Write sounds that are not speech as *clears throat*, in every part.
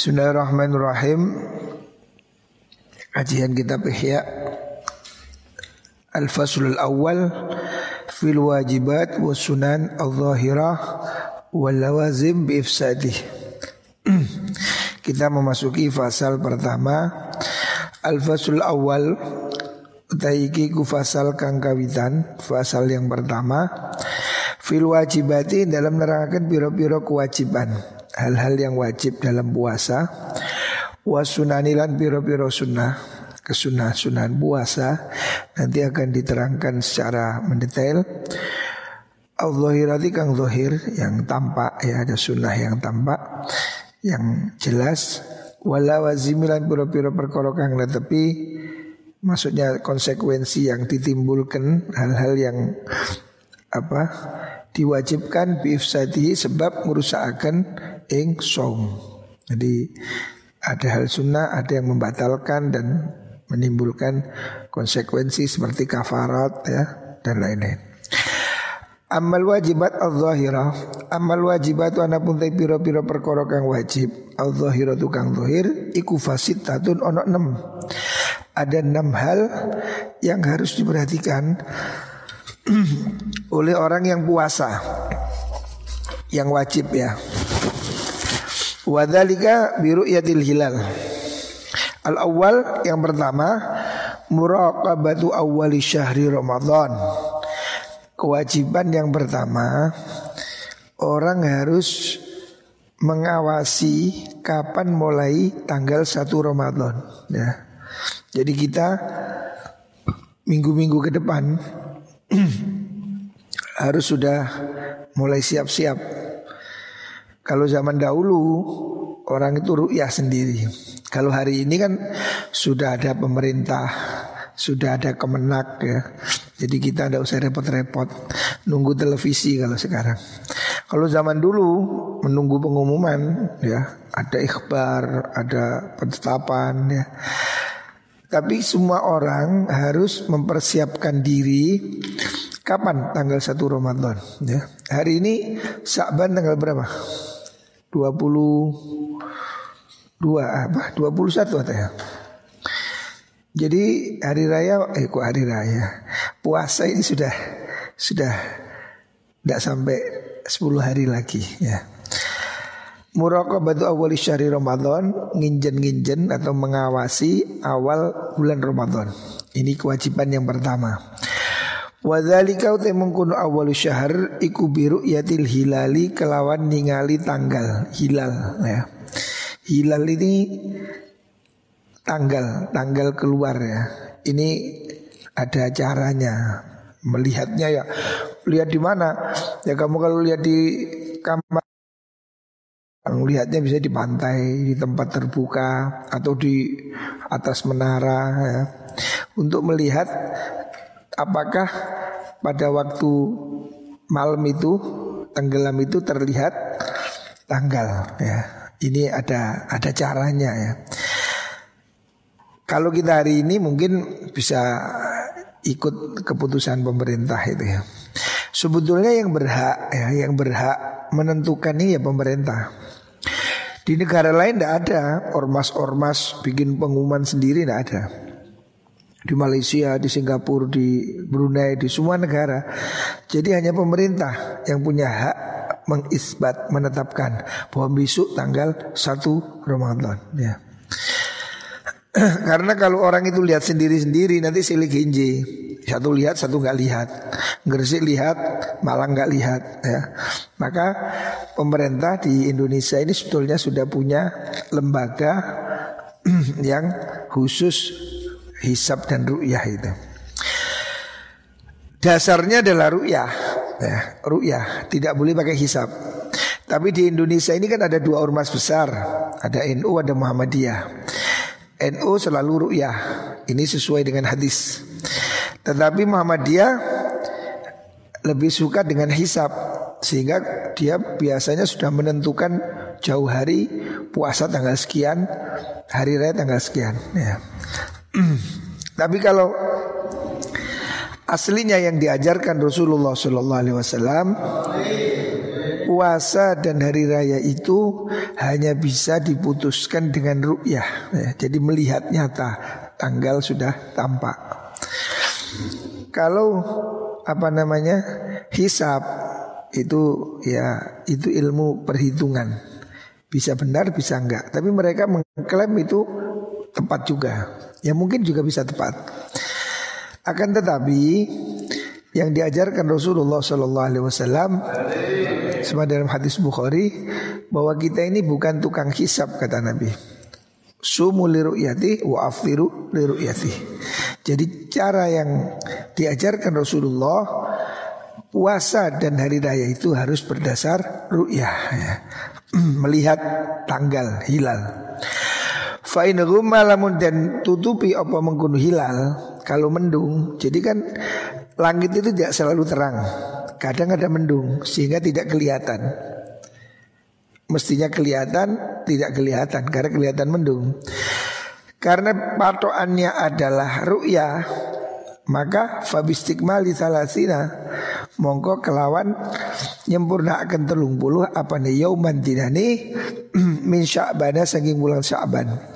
Bismillahirrahmanirrahim. Kajian kitab Ihya. Al-Faslul Awal Fil wajibat wa sunan al-zahirah Wal lawazim biifsadih *clears throat* Kita memasuki fasal pertama. Al-Faslul Awal Taiki ku fasal kang kawitan Fasal yang pertama. Fil wajibati dalam nerangkan biro-biro kewajiban hal-hal yang wajib dalam puasa. Wasunanilan biro-biro sunnah kesunah sunan puasa nanti akan diterangkan secara mendetail. Al-Zahirati kang zahir yang tampak ya ada sunnah yang tampak yang jelas. Wala wazimilan biro-biro perkara kang tapi maksudnya konsekuensi yang ditimbulkan hal-hal yang apa diwajibkan biifsadihi sebab merusakkan ing song. Jadi ada hal sunnah, ada yang membatalkan dan menimbulkan konsekuensi seperti kafarat ya dan lain-lain. Amal wajibat al-zahirah Amal wajibat ana pun te pira-pira perkara kang wajib Al-zahirah tu kang zahir Iku tatun ono enam Ada enam hal yang harus diperhatikan *clears throat* Oleh orang yang puasa Yang wajib ya Wadhalika biru yatil hilal. Al awal yang pertama muraqabatu awali syahri Ramadan. Kewajiban yang pertama orang harus mengawasi kapan mulai tanggal 1 Ramadan ya. Jadi kita minggu-minggu ke depan *clears throat* harus sudah mulai siap-siap kalau zaman dahulu orang itu ru'yah sendiri. Kalau hari ini kan sudah ada pemerintah, sudah ada kemenak ya. Jadi kita tidak usah repot-repot nunggu televisi kalau sekarang. Kalau zaman dulu menunggu pengumuman ya, ada ikhbar, ada penetapan ya. Tapi semua orang harus mempersiapkan diri kapan tanggal 1 Ramadan ya. Hari ini Sa'ban tanggal berapa? 22 apa? 21 ya. Jadi hari raya eh kok hari raya. Puasa ini sudah sudah tidak sampai 10 hari lagi ya. Muraqabatu awal syahri Ramadan Nginjen-nginjen atau mengawasi awal bulan Ramadan Ini kewajiban yang pertama Wadzalika utai mengkuno awalu syahr iku biru yatil hilali kelawan ningali tanggal hilal ya. Hilal ini tanggal tanggal keluar ya. Ini ada caranya melihatnya ya. Lihat di mana? Ya kamu kalau lihat di kamar Lihatnya bisa di pantai, di tempat terbuka atau di atas menara ya. Untuk melihat apakah pada waktu malam itu tenggelam itu terlihat tanggal ya. Ini ada ada caranya ya. Kalau kita hari ini mungkin bisa ikut keputusan pemerintah itu ya. Sebetulnya yang berhak ya, yang berhak menentukan ini ya pemerintah. Di negara lain tidak ada ormas-ormas bikin pengumuman sendiri tidak ada di Malaysia, di Singapura, di Brunei, di semua negara. Jadi hanya pemerintah yang punya hak mengisbat, menetapkan bahwa besok tanggal 1 Ramadan. Ya. *clears throat* Karena kalau orang itu lihat sendiri-sendiri nanti silik hinji. Satu lihat, satu nggak lihat. Gresik lihat, Malang nggak lihat. Ya. Maka pemerintah di Indonesia ini sebetulnya sudah punya lembaga *clears throat* yang khusus hisab dan ru'yah itu. Dasarnya adalah ru'yah. Ya, ru'yah tidak boleh pakai hisab. Tapi di Indonesia ini kan ada dua ormas besar, ada NU, ada Muhammadiyah. NU selalu ru'yah. Ini sesuai dengan hadis. Tetapi Muhammadiyah lebih suka dengan hisab sehingga dia biasanya sudah menentukan jauh hari puasa tanggal sekian, hari raya tanggal sekian. Ya. *clears throat* Tapi kalau aslinya yang diajarkan Rasulullah Shallallahu Alaihi Wasallam puasa dan hari raya itu hanya bisa diputuskan dengan ru'yah. Ya. Jadi melihat nyata tanggal sudah tampak. Kalau apa namanya hisap itu ya itu ilmu perhitungan. Bisa benar bisa enggak. Tapi mereka mengklaim itu tepat juga ya mungkin juga bisa tepat akan tetapi yang diajarkan Rasulullah Shallallahu Alaihi Wasallam sama dalam hadis Bukhari bahwa kita ini bukan tukang hisap kata Nabi. Sumu liruyati wa afiru liruyati. Jadi cara yang diajarkan Rasulullah puasa dan hari raya itu harus berdasar ru'yah ya. *clears throat* Melihat tanggal hilal. Fa'in malamun dan tutupi apa mengkuno hilal kalau mendung. Jadi kan langit itu tidak selalu terang. Kadang ada mendung sehingga tidak kelihatan. Mestinya kelihatan, tidak kelihatan karena kelihatan mendung. Karena patokannya adalah ru'ya, maka fabistikmali salasina mongko kelawan nyempurna akan telung puluh apa nih yauman dinani *clears throat* min sya'bana saking bulan sya'ban.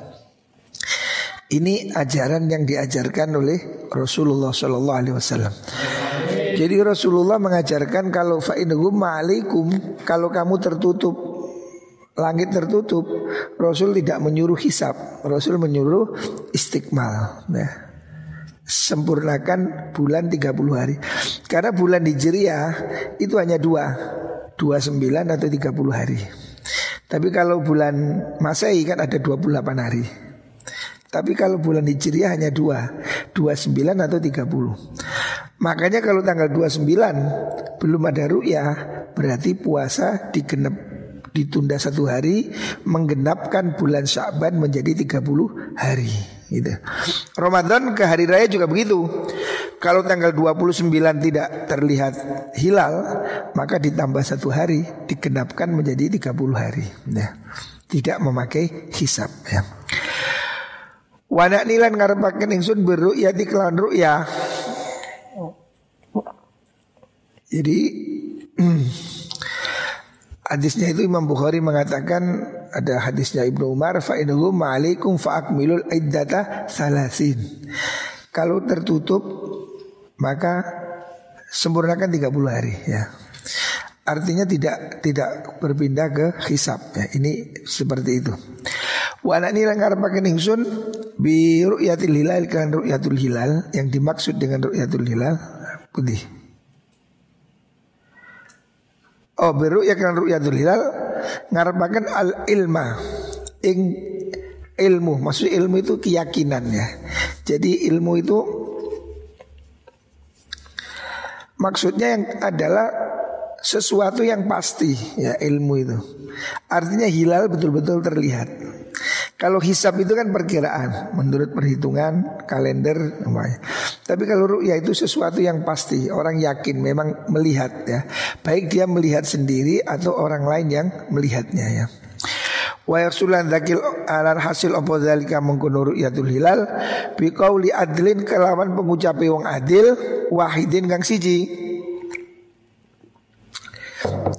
Ini ajaran yang diajarkan oleh Rasulullah Shallallahu Alaihi Wasallam. Jadi Rasulullah mengajarkan kalau fa'inhum ma'alikum kalau kamu tertutup langit tertutup Rasul tidak menyuruh hisap Rasul menyuruh istiqmal nah, sempurnakan bulan 30 hari. Karena bulan Hijriah itu hanya dua 29 atau 30 hari. Tapi kalau bulan Masehi kan ada 28 hari tapi kalau bulan Hijriah hanya dua 29 atau 30 Makanya kalau tanggal 29 Belum ada ru'yah Berarti puasa digenap Ditunda satu hari Menggenapkan bulan Syaban menjadi 30 hari gitu. Ramadan ke hari raya juga begitu Kalau tanggal 29 tidak terlihat hilal Maka ditambah satu hari Digenapkan menjadi 30 hari ya. Tidak memakai hisap ya. Wanak nilan ngarepaken ingsun berru'ya di kelawan ru'ya. Jadi *clears throat* hadisnya itu Imam Bukhari mengatakan ada hadisnya Ibnu Umar fa innahu ma'alaikum fa akmilul iddata salasin. Kalau tertutup maka sempurnakan 30 hari ya. Artinya tidak tidak berpindah ke hisab ya. Ini seperti itu. Wa anak nila ngarepaken ingsun bi ru'yatil hilal kan ru'yatul hilal yang dimaksud dengan ru'yatul hilal putih. Oh bi ru'yakan ru'yatul hilal ngarepaken al ilma ing ilmu maksud ilmu itu keyakinan ya. Jadi ilmu itu maksudnya yang adalah sesuatu yang pasti ya ilmu itu. Artinya hilal betul-betul terlihat. Kalau hisap itu kan perkiraan menurut perhitungan kalender namanya. Tapi kalau ru'ya itu sesuatu yang pasti, orang yakin memang melihat ya. Baik dia melihat sendiri atau orang lain yang melihatnya ya. Wa yaksulan dzakil alar hasil apa zalika mengkono ru'yatul hilal bi qauli adlin kelawan pengucape wong adil wahidin kang siji.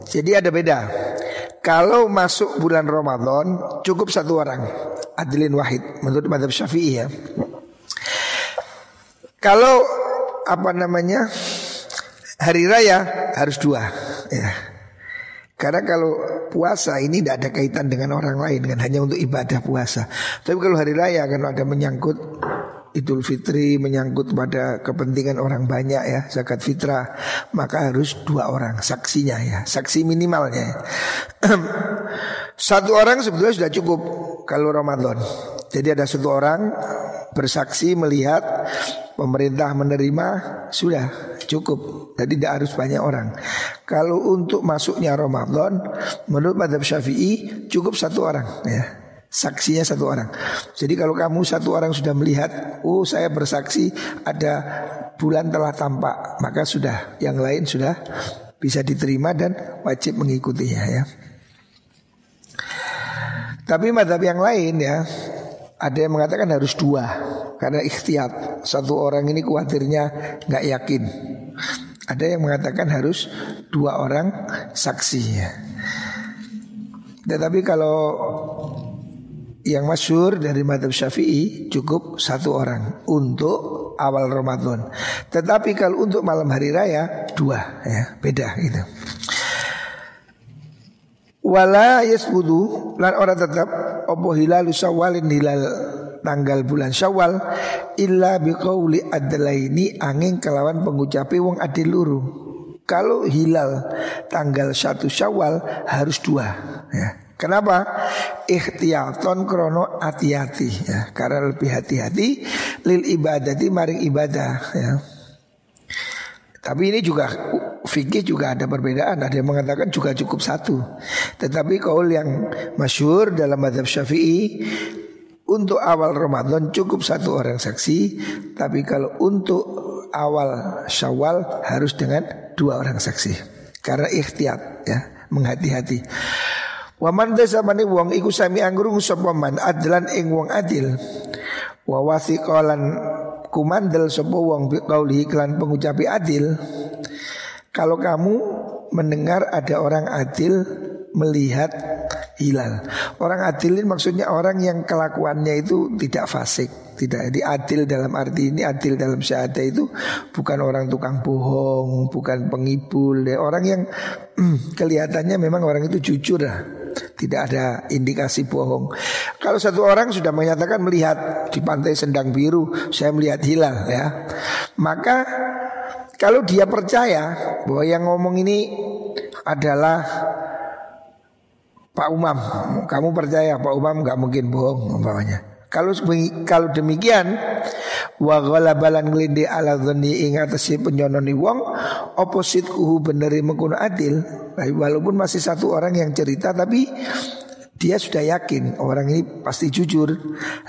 Jadi ada beda. Kalau masuk bulan Ramadan cukup satu orang adilin wahid menurut madhab syafi'i ya. Kalau apa namanya hari raya harus dua ya. Karena kalau puasa ini tidak ada kaitan dengan orang lain kan hanya untuk ibadah puasa. Tapi kalau hari raya kan ada menyangkut Idul Fitri menyangkut pada kepentingan orang banyak ya zakat fitrah. Maka harus dua orang saksinya ya saksi minimalnya. *clears throat* Satu orang sebetulnya sudah cukup kalau Ramadan. Jadi ada satu orang bersaksi melihat pemerintah menerima sudah cukup. Jadi tidak harus banyak orang. Kalau untuk masuknya Ramadan menurut madhab syafi'i cukup satu orang ya Saksinya satu orang. Jadi kalau kamu satu orang sudah melihat, oh saya bersaksi ada bulan telah tampak, maka sudah yang lain sudah bisa diterima dan wajib mengikutinya ya. Tapi madhab yang lain ya ada yang mengatakan harus dua karena ikhtiar satu orang ini khawatirnya nggak yakin. Ada yang mengatakan harus dua orang saksi ya. Tetapi kalau yang masyur dari madhab syafi'i cukup satu orang untuk awal Ramadan. Tetapi kalau untuk malam hari raya dua ya beda gitu. Wala yasbudu lan orang tetap opo hilal syawalin hilal tanggal bulan syawal illa biqauli adlaini angin kelawan pengucapi wong adil luru. Kalau hilal tanggal satu syawal harus dua ya. Kenapa? Ikhtiyaton krono hati-hati ya. Karena lebih hati-hati lil ibadati maring ibadah ya. Tapi ini juga fikih juga ada perbedaan. Ada yang mengatakan juga cukup satu. Tetapi kaul yang masyur dalam madhab syafi'i untuk awal Ramadan cukup satu orang saksi. Tapi kalau untuk awal Syawal harus dengan dua orang saksi. Karena ikhtiyat ya, menghati-hati. Waman desa mani wong iku sami angrung sapa man adlan ing wong adil. Wa wasiqalan kumandel sapa wong biqauli iklan pengucapi adil. Kalau kamu mendengar ada orang adil melihat hilal. Orang adil ini maksudnya orang yang kelakuannya itu tidak fasik, tidak jadi adil dalam arti ini adil dalam syahadah itu bukan orang tukang bohong, bukan pengibul, ya. orang yang *clears throat* kelihatannya memang orang itu jujur lah. Tidak ada indikasi bohong. Kalau satu orang sudah menyatakan melihat di pantai Sendang Biru, saya melihat hilal ya. Maka kalau dia percaya bahwa yang ngomong ini adalah Pak Umam, kamu percaya Pak Umam nggak mungkin bohong umpamanya. Kalau kalau demikian wa ghalabalan nglindi ala dhanni ing atase penyononi wong oposit kuhu beneri mengkono adil? Walaupun masih satu orang yang cerita tapi dia sudah yakin orang ini pasti jujur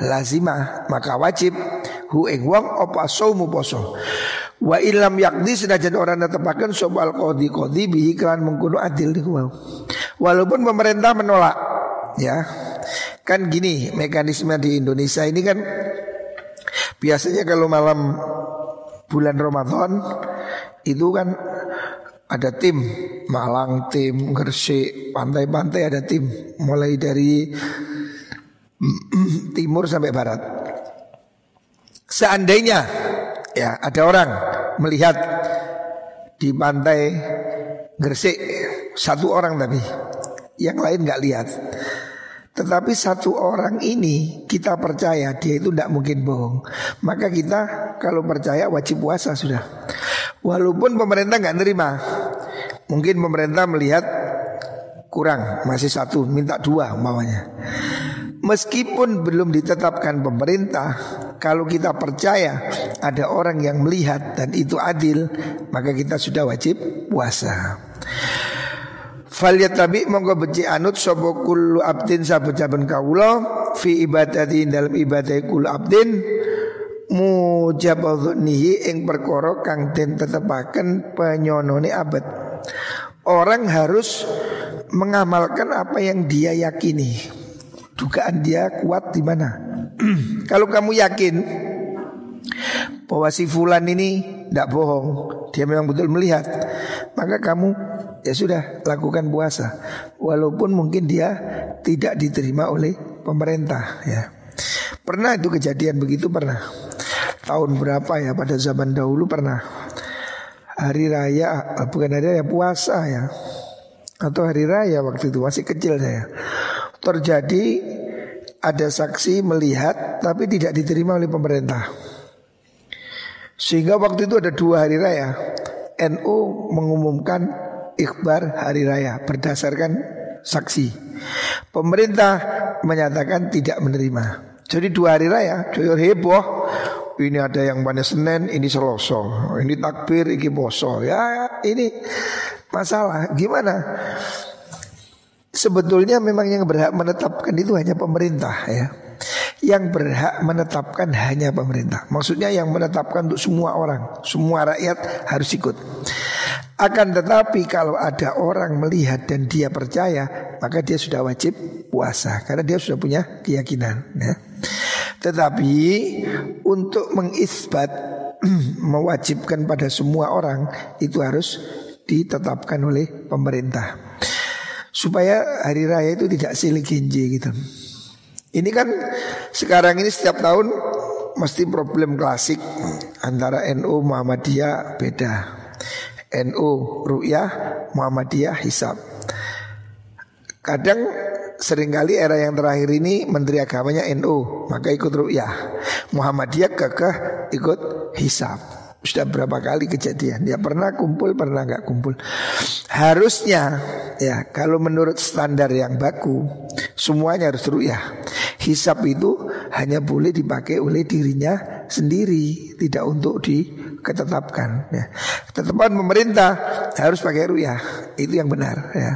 lazimah maka wajib. Hu ing wong apa saumu poso? Wa ilam yakni senajan orang netepaken soal kodi kodi bihi kan mengkono adil walaupun pemerintah menolak ya kan gini mekanisme di Indonesia ini kan Biasanya kalau malam bulan Ramadan itu kan ada tim Malang, tim Gresik, pantai-pantai ada tim mulai dari *clears throat* timur sampai barat. Seandainya ya ada orang melihat di pantai Gresik satu orang tapi yang lain nggak lihat. Tetapi satu orang ini kita percaya dia itu tidak mungkin bohong. Maka kita kalau percaya wajib puasa sudah. Walaupun pemerintah nggak nerima, mungkin pemerintah melihat kurang masih satu minta dua umpamanya. Meskipun belum ditetapkan pemerintah, kalau kita percaya ada orang yang melihat dan itu adil, maka kita sudah wajib puasa. Faliyat tabi monggo beci anut sobo kullu abdin sabu jaban kawula fi ibadati dalam ibadah kullu abdin mujabadhunihi ing perkara kang den tetepaken penyonone abad. Orang harus mengamalkan apa yang dia yakini. Dugaan dia kuat di mana? *clears throat* Kalau kamu yakin bahwa si fulan ini tidak bohong, dia memang betul melihat, maka kamu ya sudah lakukan puasa. Walaupun mungkin dia tidak diterima oleh pemerintah ya. Pernah itu kejadian begitu? Pernah. Tahun berapa ya? Pada zaman dahulu pernah. Hari raya bukan hari raya puasa ya. Atau hari raya waktu itu masih kecil saya. Terjadi ada saksi melihat tapi tidak diterima oleh pemerintah. Sehingga waktu itu ada dua hari raya. NU mengumumkan ikhbar hari raya berdasarkan saksi. Pemerintah menyatakan tidak menerima. Jadi dua hari raya, dua heboh. Ini ada yang pada Senin, ini Selasa, ini takbir, ini poso. Ya, ini masalah. Gimana? Sebetulnya memang yang berhak menetapkan itu hanya pemerintah ya. Yang berhak menetapkan hanya pemerintah. Maksudnya yang menetapkan untuk semua orang, semua rakyat harus ikut. Akan tetapi kalau ada orang melihat dan dia percaya, maka dia sudah wajib puasa karena dia sudah punya keyakinan. Ya. Tetapi untuk mengisbat *clears throat* mewajibkan pada semua orang itu harus ditetapkan oleh pemerintah. supaya hari raya itu tidak silih gitu. Ini kan sekarang ini setiap tahun mesti problem klasik antara NU Muhammadiyah beda. NU Ru'yah, Muhammadiyah Hisab. Kadang sering kali era yang terakhir ini menteri agamanya NU, maka ikut Ru'yah. Muhammadiyah kekeh ikut Hisab. Sudah berapa kali kejadian? Ya pernah kumpul pernah nggak kumpul. Harusnya ya kalau menurut standar yang baku Semuanya harus ru'yah. Hisab itu hanya boleh dipakai oleh dirinya sendiri Tidak untuk diketetapkan ya. Ketetapan pemerintah harus pakai ru'yah. Itu yang benar ya.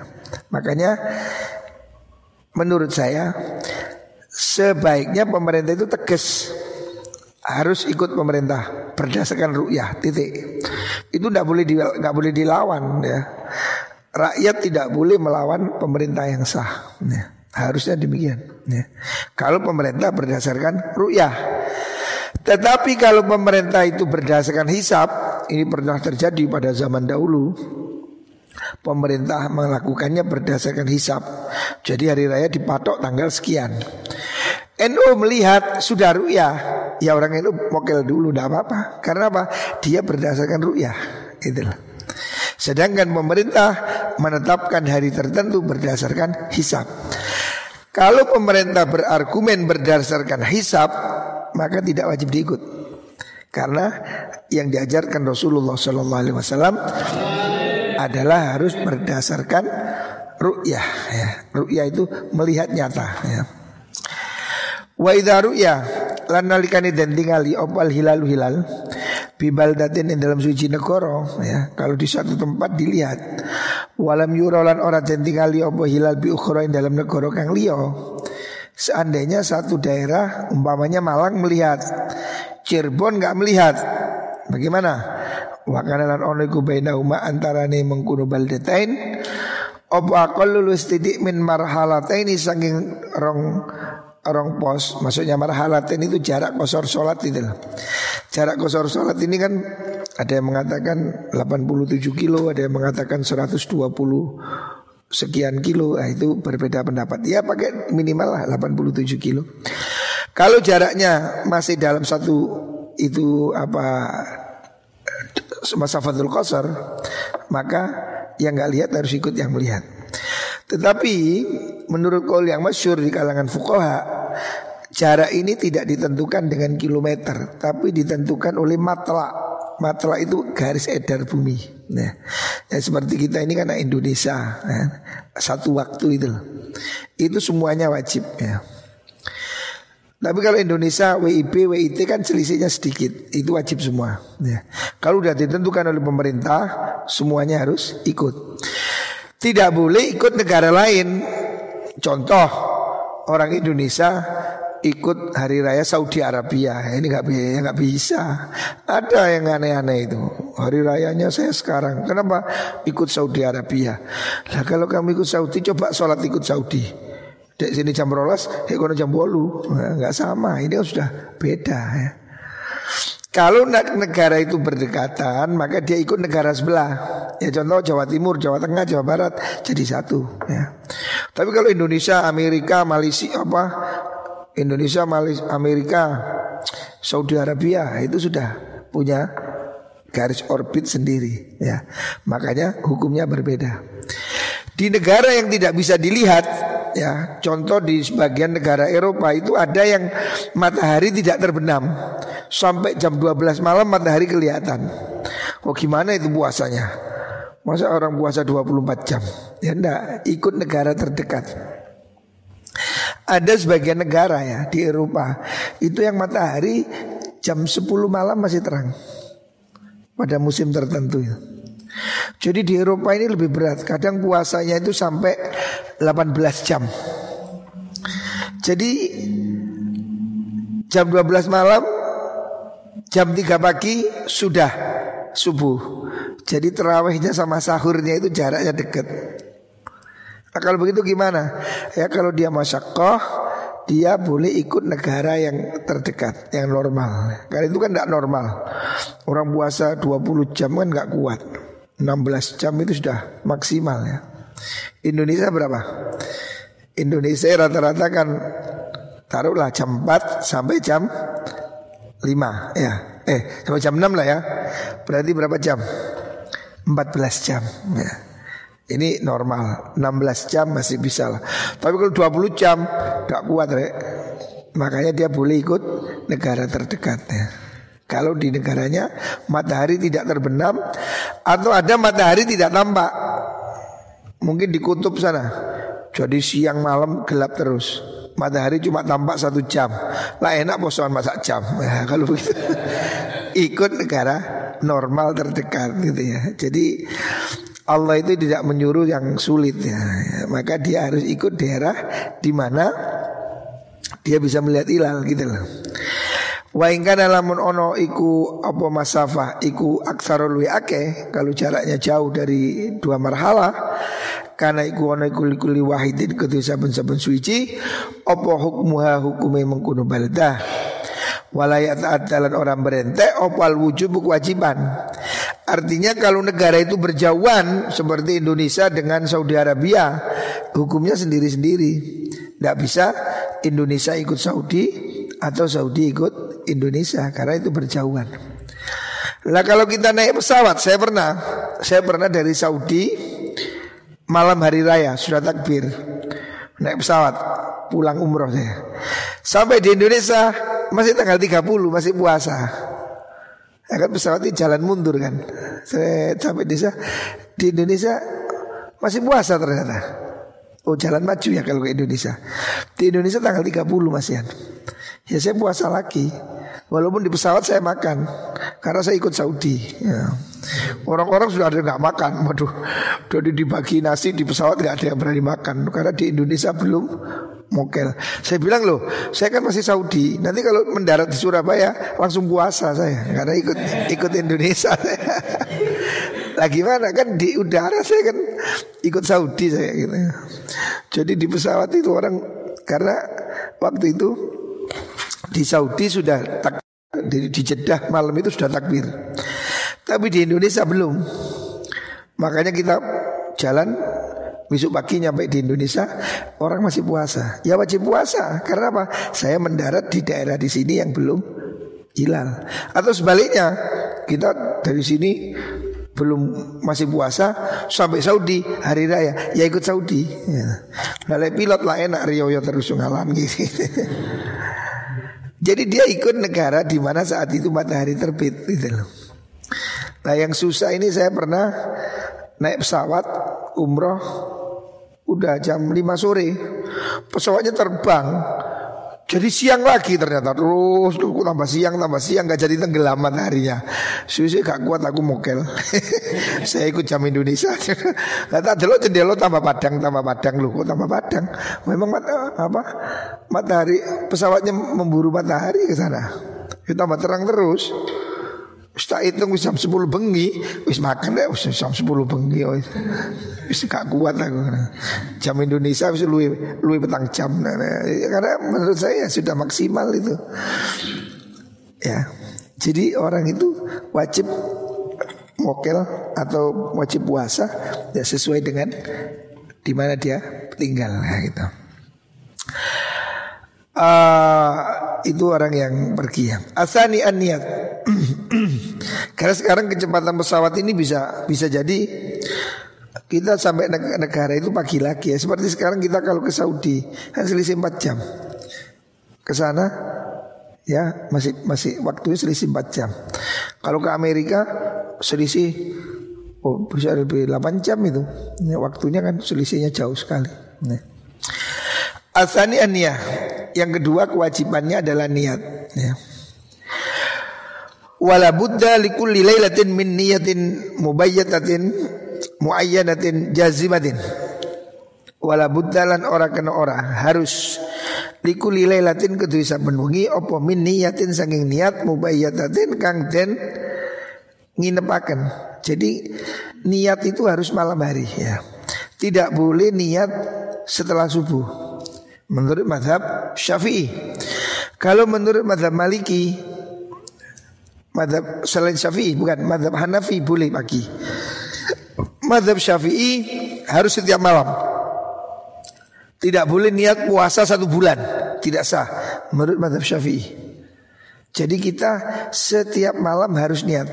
Makanya menurut saya Sebaiknya pemerintah itu tegas harus ikut pemerintah berdasarkan rukyah titik. Itu tidak boleh nggak boleh dilawan ya. Rakyat tidak boleh melawan pemerintah yang sah ya. harusnya demikian ya. kalau pemerintah berdasarkan rukyah tetapi kalau pemerintah itu berdasarkan hisap ini pernah terjadi pada zaman dahulu. Pemerintah melakukannya berdasarkan hisap Jadi hari raya dipatok tanggal sekian. NU melihat sudah ru'yah Ya orang NU mokel dulu tidak apa-apa Karena apa? Dia berdasarkan ru'yah Itulah Sedangkan pemerintah menetapkan hari tertentu berdasarkan hisap Kalau pemerintah berargumen berdasarkan hisap Maka tidak wajib diikut Karena yang diajarkan Rasulullah SAW adalah harus berdasarkan ru'yah ya. Ru'yah itu melihat nyata ya. Wa idza ru'ya lan nalikane den tingali opal hilal hilal. Bibaldatin ing dalam suci negara ya. Kalau di satu tempat dilihat. Walam yurolan ora den tingali apa hilal bi ukhra ing dalam negara kang liya. Seandainya satu daerah umpamanya Malang melihat Cirebon nggak melihat bagaimana? Wa kana lan ono iku bainahuma antarane mengkuno baldatain apa aqallu titik min marhalataini saking rong orang pos. Maksudnya marhalatin itu jarak kosor sholat itu Jarak kosor sholat ini kan Ada yang mengatakan 87 kilo Ada yang mengatakan 120 sekian kilo. Nah, Itu berbeda pendapat. Ya pakai minimal lah 87 kilo. Kalau jaraknya masih dalam satu Itu apa Masafatul kosor Maka yang nggak lihat harus ikut yang melihat tetapi menurut kaul yang masyur di kalangan fukoha Jarak ini tidak ditentukan dengan kilometer Tapi ditentukan oleh matla. Matla itu garis edar bumi. Nah, ya, Seperti kita ini karena Indonesia ya, Satu waktu itu Itu semuanya wajib ya. Tapi kalau Indonesia WIB, WIT kan selisihnya sedikit. Itu wajib semua ya. Kalau sudah ditentukan oleh pemerintah Semuanya harus ikut tidak boleh ikut negara lain. Contoh orang Indonesia ikut hari raya Saudi Arabia. Ini nggak bisa nggak bisa. Ada yang aneh-aneh itu. Hari rayanya saya sekarang. Kenapa? Ikut Saudi Arabia. Lah kalau kamu ikut Saudi coba sholat ikut Saudi. Di sini jam rolas, ekono jam bolu, nggak sama. Ini sudah beda ya. Kalau negara itu berdekatan maka dia ikut negara sebelah. Ya contoh Jawa Timur, Jawa Tengah, Jawa Barat jadi satu. Ya. Tapi kalau Indonesia, Amerika, Malaysia apa Indonesia, Malaysia, Amerika, Saudi Arabia itu sudah punya garis orbit sendiri. Ya, makanya hukumnya berbeda. Di negara yang tidak bisa dilihat ya contoh di sebagian negara Eropa itu ada yang matahari tidak terbenam sampai jam 12 malam matahari kelihatan. Oh gimana itu puasanya? Masa orang puasa 24 jam? Ya enggak, ikut negara terdekat. Ada sebagian negara ya di Eropa itu yang matahari jam 10 malam masih terang pada musim tertentu ya. Jadi di Eropa ini lebih berat. Kadang puasanya itu sampai 18 jam. Jadi jam 12 malam Jam 3 pagi sudah subuh. Jadi terawihnya sama sahurnya itu jaraknya dekat. Nah, kalau begitu gimana? Ya kalau dia masyakoh dia boleh ikut negara yang terdekat, yang normal. Karena itu kan tidak normal. Orang puasa 20 jam kan nggak kuat. 16 jam itu sudah maksimal ya. Indonesia berapa? Indonesia rata-rata kan taruhlah jam 4 sampai jam 5 ya. Eh, sampai jam 6 lah ya. Berarti berapa jam? 14 jam ya. Ini normal 16 jam masih bisa lah Tapi kalau 20 jam Gak kuat rek Makanya dia boleh ikut negara terdekatnya Kalau di negaranya matahari tidak terbenam Atau ada matahari tidak tampak Mungkin di kutub sana. Jadi siang malam gelap terus. Matahari cuma tampak satu jam. Lah enak posoan masak jam. Ya, *laughs* Kalau begitu. Ikut negara normal terdekat gitu ya. Jadi Allah itu tidak menyuruh yang sulit ya. Maka dia harus ikut daerah di mana dia bisa melihat hilal gitu loh Wa ingkana lamun ono iku apa masafah iku aksarul ake kalau jaraknya jauh dari dua marhala karena iku ono iku likuli wahidin kedua saben-saben suci apa hukmuha hukume mengkuno baldah walayat dalan orang berente opal wujub kewajiban Artinya kalau negara itu berjauhan seperti Indonesia dengan Saudi Arabia hukumnya sendiri-sendiri. Tidak bisa Indonesia ikut Saudi atau Saudi ikut Indonesia karena itu berjauhan. Lah kalau kita naik pesawat, saya pernah, saya pernah dari Saudi malam hari raya sudah takbir naik pesawat pulang umroh saya. Sampai di Indonesia masih tanggal 30 masih puasa. Ya kan pesawat ini jalan mundur kan. Saya sampai Indonesia di Indonesia masih puasa ternyata. Oh jalan maju ya kalau ke Indonesia. Di Indonesia tanggal 30 masihan. Ya saya puasa lagi. Walaupun di pesawat saya makan karena saya ikut Saudi. Ya. Orang-orang sudah ada nggak makan, waduh, jadi dibagi nasi di pesawat nggak ada yang berani makan karena di Indonesia belum mokel. Saya bilang loh, saya kan masih Saudi. Nanti kalau mendarat di Surabaya langsung puasa saya karena ikut ikut Indonesia. *laughs* Lagi mana kan di udara saya kan ikut Saudi saya gitu. Jadi di pesawat itu orang karena waktu itu di Saudi sudah tak di, di Jeddah malam itu sudah takbir. Tapi di Indonesia belum. Makanya kita jalan besok pagi nyampe di Indonesia orang masih puasa. Ya wajib puasa karena apa? Saya mendarat di daerah di sini yang belum hilal. Atau sebaliknya kita dari sini belum masih puasa sampai Saudi hari raya ya ikut Saudi ya. Nah, pilot lah enak Rio terus ngalan *laughs* gitu Jadi dia ikut negara di mana saat itu matahari terbit gitu loh. Nah yang susah ini saya pernah naik pesawat umroh udah jam 5 sore pesawatnya terbang jadi siang lagi ternyata terus aku tambah siang tambah siang nggak jadi tenggelam mataharinya. Susi gak kuat aku mokel. *laughs* Saya ikut jam Indonesia. *laughs* Lah tak delok jendela tambah padang tambah padang lu kok tambah padang. Memang mata, apa matahari pesawatnya memburu matahari ke sana. Kita tambah terang terus. Tak hitung jam 10 bengi, wis makan deh wis jam 10 bengi wis. Wis gak kuat aku. Jam Indonesia wis luwi luwi petang jam. Karena menurut saya sudah maksimal itu. Ya. Jadi orang itu wajib mokel atau wajib puasa ya sesuai dengan di mana dia tinggal ya, gitu. Uh, itu orang yang pergi ya. Asani an niat. *clears throat* Karena sekarang kecepatan pesawat ini bisa bisa jadi kita sampai negara itu pagi lagi ya. Seperti sekarang kita kalau ke Saudi kan selisih 4 jam. Ke sana ya masih masih waktunya selisih 4 jam. Kalau ke Amerika selisih oh bisa lebih 8 jam itu. Ya, waktunya kan selisihnya jauh sekali. Nah. Asani aniyah. Yang kedua kewajibannya adalah niat ya wala budda likulli lailatin min niyatin mubayyatatin muayyanatin jazimatin. Wala budda lan ora kena ora. Harus likulli lailatin kedua saben wengi apa min niyatin saking niat mubayyatatin kang den nginepaken. Jadi niat itu harus malam hari ya. Tidak boleh niat setelah subuh. Menurut madhab syafi'i. Kalau menurut madhab maliki Madhab selain Syafi'i bukan Madhab Hanafi boleh pagi Madhab Syafi'i harus setiap malam. Tidak boleh niat puasa satu bulan, tidak sah menurut madhab Syafi'i. Jadi kita setiap malam harus niat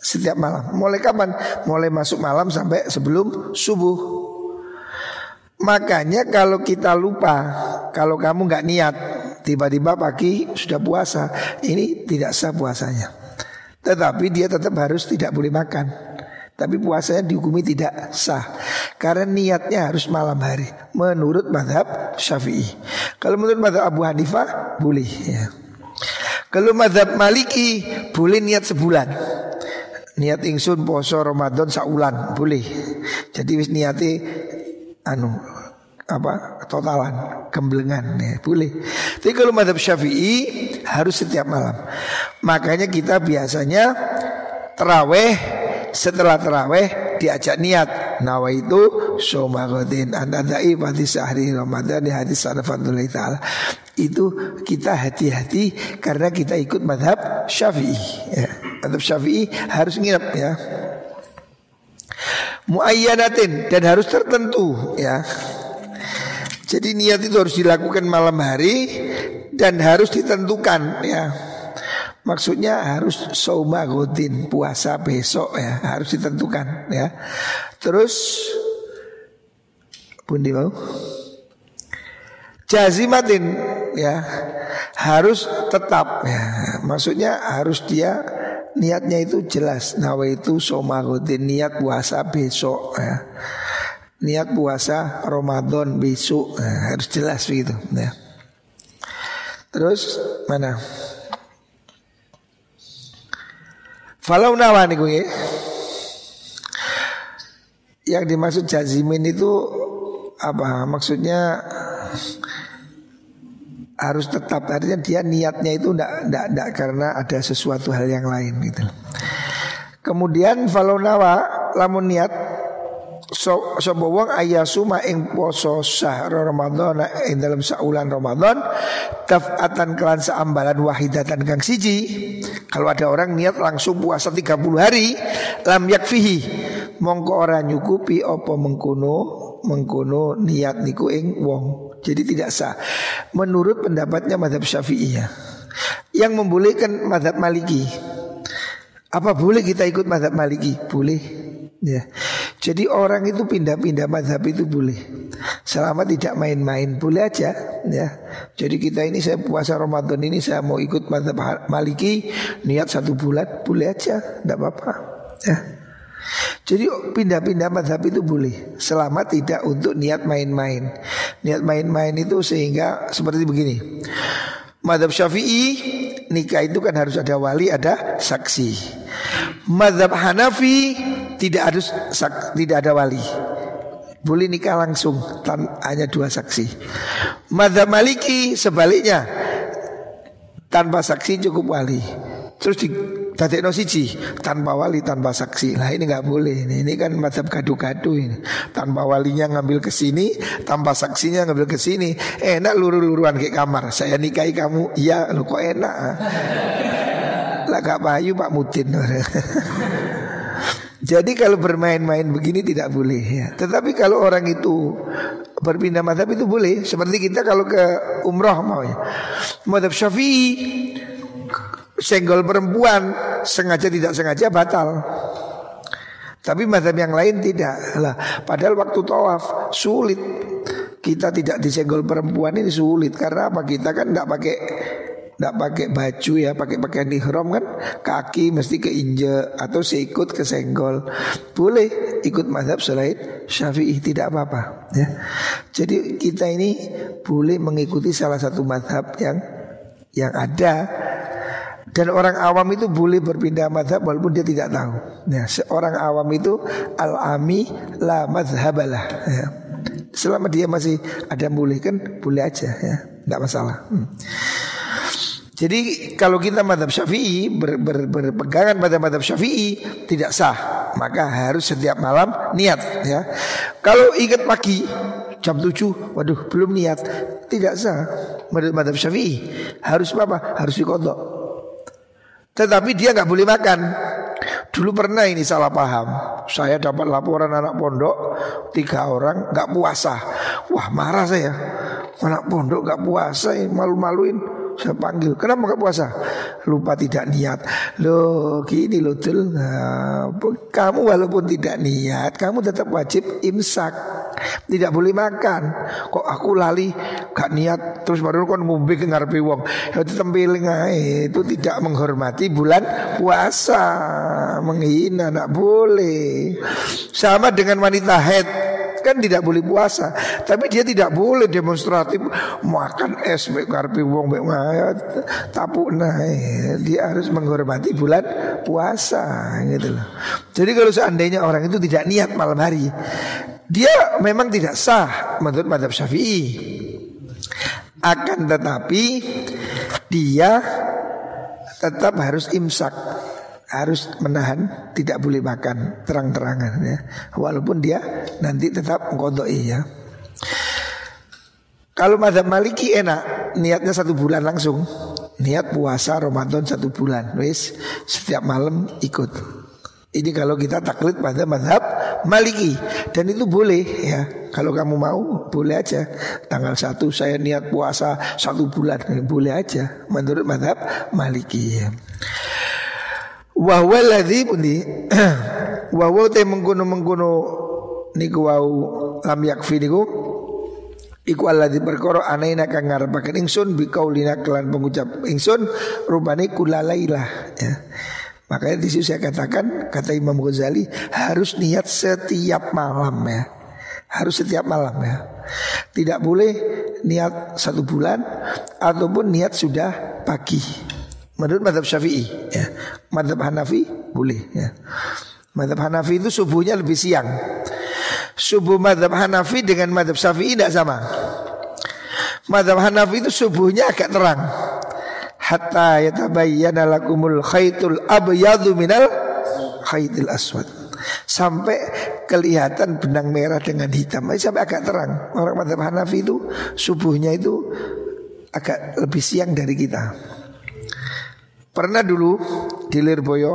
setiap malam. Mulai kapan? Mulai masuk malam sampai sebelum subuh. Makanya kalau kita lupa, kalau kamu nggak niat, tiba-tiba pagi sudah puasa, ini tidak sah puasanya. Tetapi dia tetap harus tidak boleh makan. Tapi puasanya dihukumi tidak sah. Karena niatnya harus malam hari. Menurut madhab syafi'i. Kalau menurut madhab Abu Hanifah Boleh ya. Kalau madhab maliki Boleh niat sebulan. Niat ingsun poso Ramadan saulan Boleh. Jadi wis niati Anu apa totalan kemblengan ya boleh. Tapi kalau madhab syafi'i harus setiap malam. Makanya kita biasanya teraweh setelah teraweh diajak niat. Nawa itu somagodin anadai pada sehari Ramadan di hadis sanafatullah taala. Itu kita hati-hati karena kita ikut madhab syafi'i ya. madhab syafi'i harus nginep ya. Muayyanatin dan harus tertentu ya jadi niat itu harus dilakukan malam hari dan harus ditentukan ya Maksudnya harus soma godin puasa besok ya harus ditentukan ya. Terus pundi mau? Jazimatin ya harus tetap ya. Maksudnya harus dia niatnya itu jelas. Nawa itu soma godin niat puasa besok ya. Niat puasa Ramadan besok ya, harus jelas begitu ya. Terus mana? Falau nawa niku ya. Yang dimaksud jazimin itu apa? Maksudnya harus tetap artinya dia niatnya itu ndak ndak ndak karena ada sesuatu hal yang lain gitu. Kemudian falau nawa lamun niat so sapa wong ayasuma ing poso syahr Ramadan ing dalam saulan Ramadan tafatan kelan seambalan wahidatan kang siji. Kalau ada orang niat langsung puasa 30 hari lam yakfihi mongko ora nyukupi apa mengkono mengkono niat niku ing wong. Jadi tidak sah. Menurut pendapatnya madhab syafi'iyah. Yang membolehkan madhab maliki. Apa boleh kita ikut madhab maliki? Boleh. Ya. Jadi orang itu pindah-pindah madhab itu boleh Selama tidak main-main boleh aja ya. Jadi kita ini saya puasa Ramadan ini saya mau ikut madhab maliki Niat satu bulan boleh aja Tidak apa-apa ya. Jadi pindah-pindah madhab itu boleh Selama tidak untuk niat main-main Niat main-main itu sehingga seperti begini Madhab syafi'i nikah itu kan harus ada wali ada saksi Madhab Hanafi tidak harus tidak ada wali. Boleh nikah langsung tan, hanya dua saksi. Madhab Maliki sebaliknya tanpa saksi cukup wali. Terus di no siji tanpa wali tanpa saksi. Nah ini nggak boleh. Ini, ini kan madhab kadu-kadu ini. Tanpa walinya ngambil ke sini, tanpa saksinya ngambil ke sini. Enak luru-luruan ke kamar. Saya nikahi kamu. Iya, lu kok enak. Lah gak payu Pak Mutin. *laughs* Jadi kalau bermain-main begini tidak boleh ya. Tetapi kalau orang itu berpindah madhab itu boleh. Seperti kita kalau ke umroh mau ya. Madhab syafi'i senggol perempuan sengaja tidak sengaja batal. Tapi madhab yang lain tidak lah. Padahal waktu tawaf sulit kita tidak disenggol perempuan ini sulit karena apa kita kan tidak pakai tidak pakai baju ya, pakai pakaian ihram kan kaki mesti keinjek atau seikut kesenggol. Boleh ikut madhab selain syafi'i tidak apa-apa ya. Jadi kita ini boleh mengikuti salah satu madhab yang yang ada dan orang awam itu boleh berpindah madhab walaupun dia tidak tahu. Ya, seorang awam itu al-ami la madhabalah. Ya. Selama dia masih ada boleh kan boleh aja ya, tidak masalah. Hmm. Jadi kalau kita madhab syafi'i ber, ber, berpegangan pada madhab syafi'i tidak sah, maka harus setiap malam niat ya. Kalau ingat pagi jam 7, waduh belum niat, tidak sah. Menurut madhab syafi'i harus apa? Harus dikodok. Tetapi dia nggak boleh makan. Dulu pernah ini salah paham. Saya dapat laporan anak pondok tiga orang nggak puasa. Wah marah saya. Anak pondok nggak puasa, malu-maluin. Saya panggil, kenapa gak puasa? Lupa tidak niat. Loh, gini loh tuh. Nah, kamu walaupun tidak niat, kamu tetap wajib imsak. Tidak boleh makan. Kok aku lali gak niat terus baru kon ngombe ke ngarepe wong. Ya itu tidak menghormati bulan puasa. Menghina tidak boleh. Sama dengan wanita head kan tidak boleh puasa. Tapi dia tidak boleh demonstratif makan es karpi wong mek tapu. Nah dia harus menghormati bulan puasa gitu loh. Jadi kalau seandainya orang itu tidak niat malam hari dia memang tidak sah menurut madhab syafi'i. Akan tetapi dia tetap harus imsak harus menahan tidak boleh makan terang-terangan ya. Walaupun dia nanti tetap mengkodoi ya. Kalau madhab maliki enak niatnya satu bulan langsung. Niat puasa Ramadan satu bulan wis setiap malam ikut. Ini kalau kita taklid pada madhab maliki. Dan itu boleh ya. Kalau kamu mau boleh aja. Tanggal satu saya niat puasa satu bulan boleh aja menurut madhab maliki ya. Wa ladzi pundi wa *clears throat* wa te mengkono niku wau lam yakfi niku iku alladzi perkara anaina kang ngarepaken ingsun kaulina kelan pengucap ingsun rubane kulalailah ya. Makanya di sini saya katakan kata Imam Ghazali harus niat setiap malam ya. Harus setiap malam ya. Tidak boleh niat satu bulan ataupun niat sudah pagi. Menurut madhab syafi'i ya. Madhab Hanafi boleh ya. Madhab Hanafi itu subuhnya lebih siang. Subuh madhab Hanafi dengan madhab syafi'i tidak sama. Madhab Hanafi itu subuhnya agak terang. Hatta yatabayyana lakumul khaytul abyadu minal khaytil aswad. Sampai kelihatan benang merah dengan hitam. Sampai agak terang. Orang madhab Hanafi itu subuhnya itu agak lebih siang dari kita Pernah dulu di Lirboyo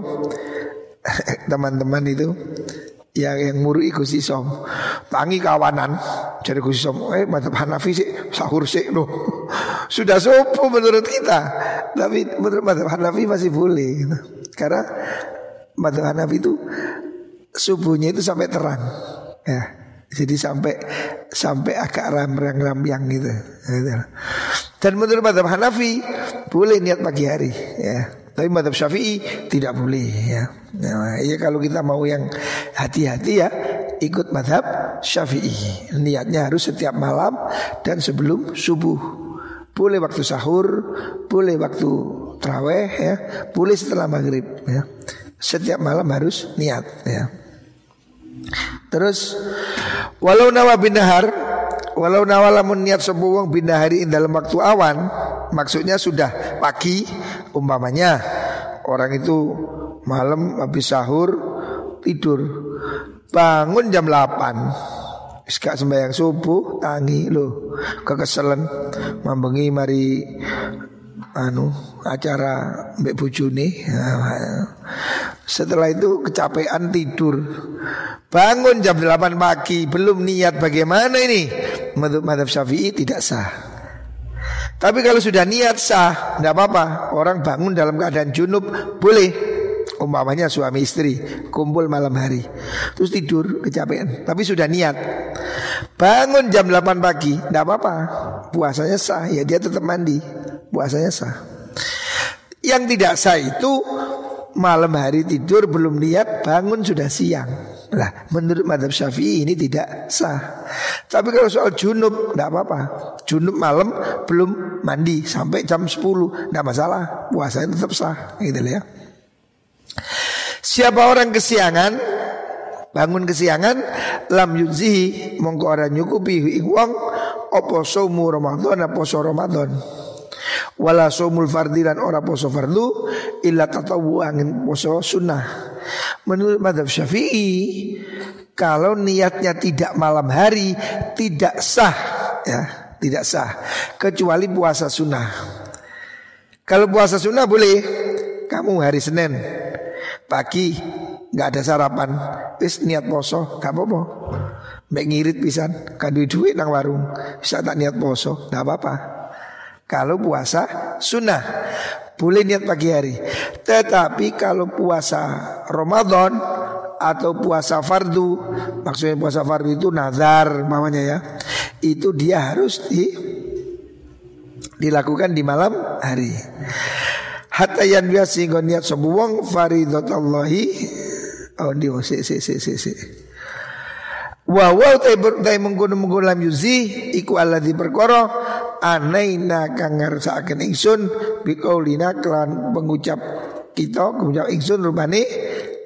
*laughs* teman-teman itu yang yang muri Gus Isom tangi kawanan jadi Gus Isom eh mantap Hanafi sih sahur sih loh *laughs* sudah subuh menurut kita tapi menurut mantap Hanafi masih boleh gitu. karena mantap Hanafi itu subuhnya itu sampai terang ya jadi sampai sampai agak ramyang-ramyang gitu. gitu. Dan menurut madhab Hanafi boleh niat pagi hari ya. Tapi madhab Syafi'i tidak boleh ya. Nah, ya kalau kita mau yang hati-hati ya ikut madhab Syafi'i. Niatnya harus setiap malam dan sebelum subuh. Boleh waktu sahur, boleh waktu traweh ya, boleh setelah maghrib ya. Setiap malam harus niat ya. Terus walau nawa bin nahar Walau nawalamun niat sebuah pindah hari dalam waktu awan Maksudnya sudah pagi Umpamanya Orang itu malam habis sahur Tidur Bangun jam 8 Sekak sembahyang subuh Tangi loh Kekeselan. Mambengi mari anu acara mbek bojone setelah itu kecapean tidur. Bangun jam 8 pagi belum niat bagaimana ini? Menurut madhab syafi'i tidak sah. Tapi kalau sudah niat sah tidak apa-apa. Orang bangun dalam keadaan junub boleh. Umpamanya suami istri kumpul malam hari. Terus tidur kecapean. Tapi sudah niat. Bangun jam 8 pagi tidak apa-apa. Puasanya sah ya dia tetap mandi. Puasanya sah. Yang tidak sah itu malam hari tidur belum niat bangun sudah siang. Lah menurut madhab syafi'i ini tidak sah. Tapi kalau soal junub tidak apa-apa. Junub malam belum mandi sampai jam 10 tidak masalah. Puasanya tetap sah gitu ya. Siapa orang kesiangan bangun kesiangan lam yuzihi mongko ora nyukupi ing wong apa saumu Ramadan apa Ramadan wala somul fardi dan ora poso fardu illa tatawu angin poso sunnah. Menurut madhab syafi'i kalau niatnya tidak malam hari tidak sah ya tidak sah kecuali puasa sunnah. Kalau puasa sunnah boleh kamu hari Senin pagi nggak ada sarapan, wis niat poso, gak apa-apa. Mek ngirit pisan, kan duit nang warung, bisa tak niat poso, nggak apa-apa. Kalau puasa sunnah boleh niat pagi hari. Tetapi kalau puasa Ramadan atau puasa fardu, maksudnya puasa fardu itu nazar mamanya ya. Itu dia harus di dilakukan di malam hari. Hatta yang biasa sehingga niat sebuang faridatallahi Oh dia si si si si si. Wa wa tay mengkono lam yuzi iku di perkara anaina kang ngersakaken ingsun biqaulina kelan pengucap kita pengucap ingsun rupane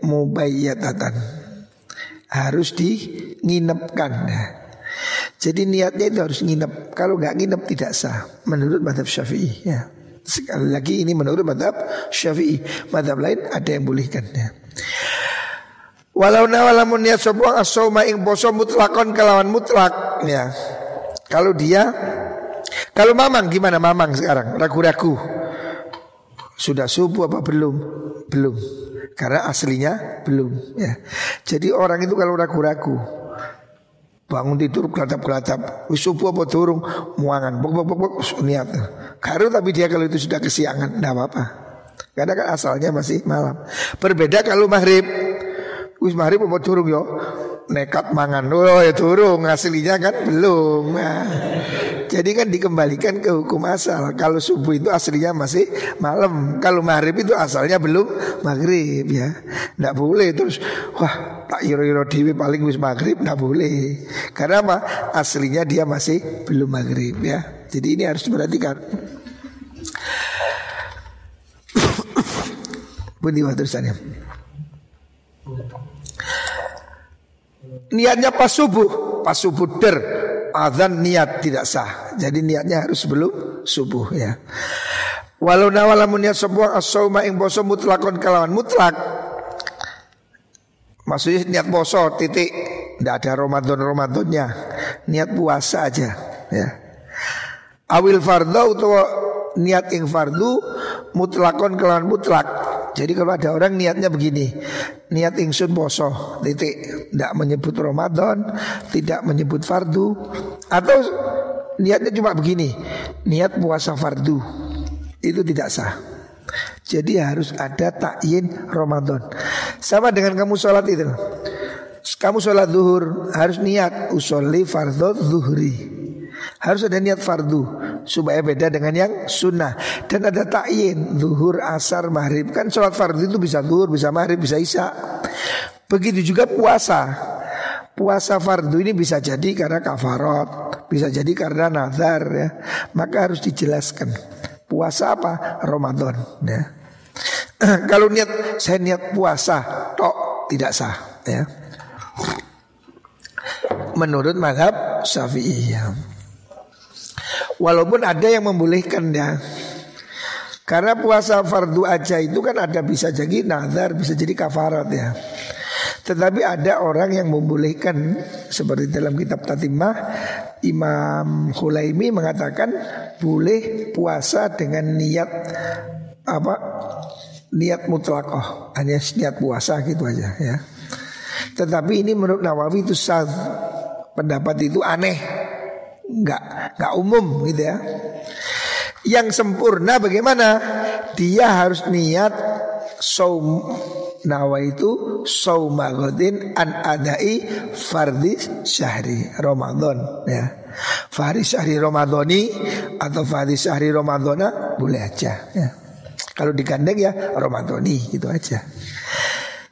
mubayyatatan. Harus dinginepkan. Jadi niatnya itu harus nginep. Kalau nggak nginep tidak sah menurut madhab syafi'i ya. Sekali lagi ini menurut madhab syafi'i. Madhab lain ada yang bolehkan ya. Walau nawalamun niat sebuah asoma ing boso mutlakon kelawan mutlak ya. Kalau dia kalau mamang gimana mamang sekarang ragu-ragu sudah subuh apa belum? Belum. Karena aslinya belum ya. Jadi orang itu kalau ragu-ragu bangun tidur kelatap-kelatap subuh apa turung muangan bok bok bok bok niat. Karu tapi dia kalau itu sudah kesiangan enggak apa-apa. Karena kan asalnya masih malam. Berbeda kalau maghrib Wis mari mau turung yo nekat mangan oh ya turung aslinya kan belum nah, jadi kan dikembalikan ke hukum asal. Kalau subuh itu aslinya masih malam. Kalau maghrib itu asalnya belum maghrib ya. Ndak boleh terus wah tak iro-iro dewi paling wis maghrib. Ndak boleh. Karena apa? Aslinya dia masih belum maghrib ya. Jadi ini harus diperhatikan. Bunyi terusannya. Niatnya pas subuh, pas subuh der, azan niat tidak sah. Jadi niatnya harus sebelum subuh ya. Walau nawalamun niat sebuah asauma ing boso mutlakon kalawan mutlak. Maksudnya niat boso titik, tidak ada Ramadan Ramadannya, niat puasa aja ya. Awil fardu atau niat ing fardu mutlakon kalawan mutlak jadi kalau ada orang niatnya begini, niat ingsun poso, titik, tidak menyebut Ramadan, tidak menyebut fardu, atau niatnya cuma begini, niat puasa fardu, itu tidak sah. Jadi harus ada takyin Ramadan. Sama dengan kamu sholat itu. Kamu sholat zuhur harus niat usolli fardhu zuhri. Harus ada niat fardu supaya beda dengan yang sunnah dan ada takyin zuhur asar maghrib kan sholat fardu itu bisa zuhur bisa maghrib bisa isya. Begitu juga puasa. Puasa fardu ini bisa jadi karena kafarot, bisa jadi karena nazar ya. Maka harus dijelaskan. Puasa apa? Ramadan ya. *clears throat* Kalau niat saya niat puasa tok tidak sah ya. Menurut madhab syafi'iyah. Walaupun ada yang membolehkan ya. Karena puasa fardu aja itu kan ada bisa jadi nazar, bisa jadi kafarat ya. Tetapi ada orang yang membolehkan seperti dalam kitab Tatimah Imam Hulaimi mengatakan boleh puasa dengan niat apa niat mutlakoh hanya niat puasa gitu aja ya. Tetapi ini menurut Nawawi itu sah pendapat itu aneh nggak nggak umum gitu ya. Yang sempurna bagaimana? Dia harus niat saum nawa itu saumagodin an adai fardi syahri Ramadan ya. Fahri syahri Ramadhani atau fahri syahri Ramadhana boleh aja ya. Kalau digandeng ya Ramadhani gitu aja.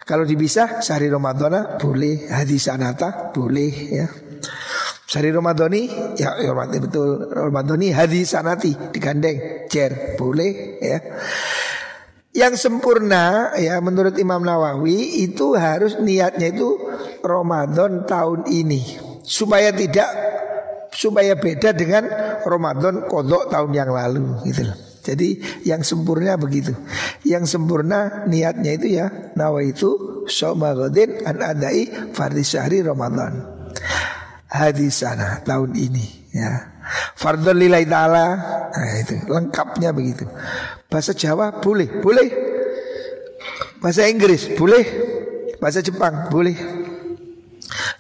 Kalau dipisah sehari Ramadhana boleh, hadis anata boleh ya. Sari Ramadhani ya, ya betul Ramadhani hadis sanati digandeng jer boleh ya. Yang sempurna ya menurut Imam Nawawi itu harus niatnya itu Ramadan tahun ini supaya tidak supaya beda dengan Ramadan kodok tahun yang lalu gitu loh. Jadi yang sempurna begitu. Yang sempurna niatnya itu ya nawa itu somagodin an adai fardhi syahri Ramadan hadisana tahun ini ya. Fardhul lillahi ta'ala nah, itu lengkapnya begitu. Bahasa Jawa boleh, boleh. Bahasa Inggris boleh, bahasa Jepang boleh.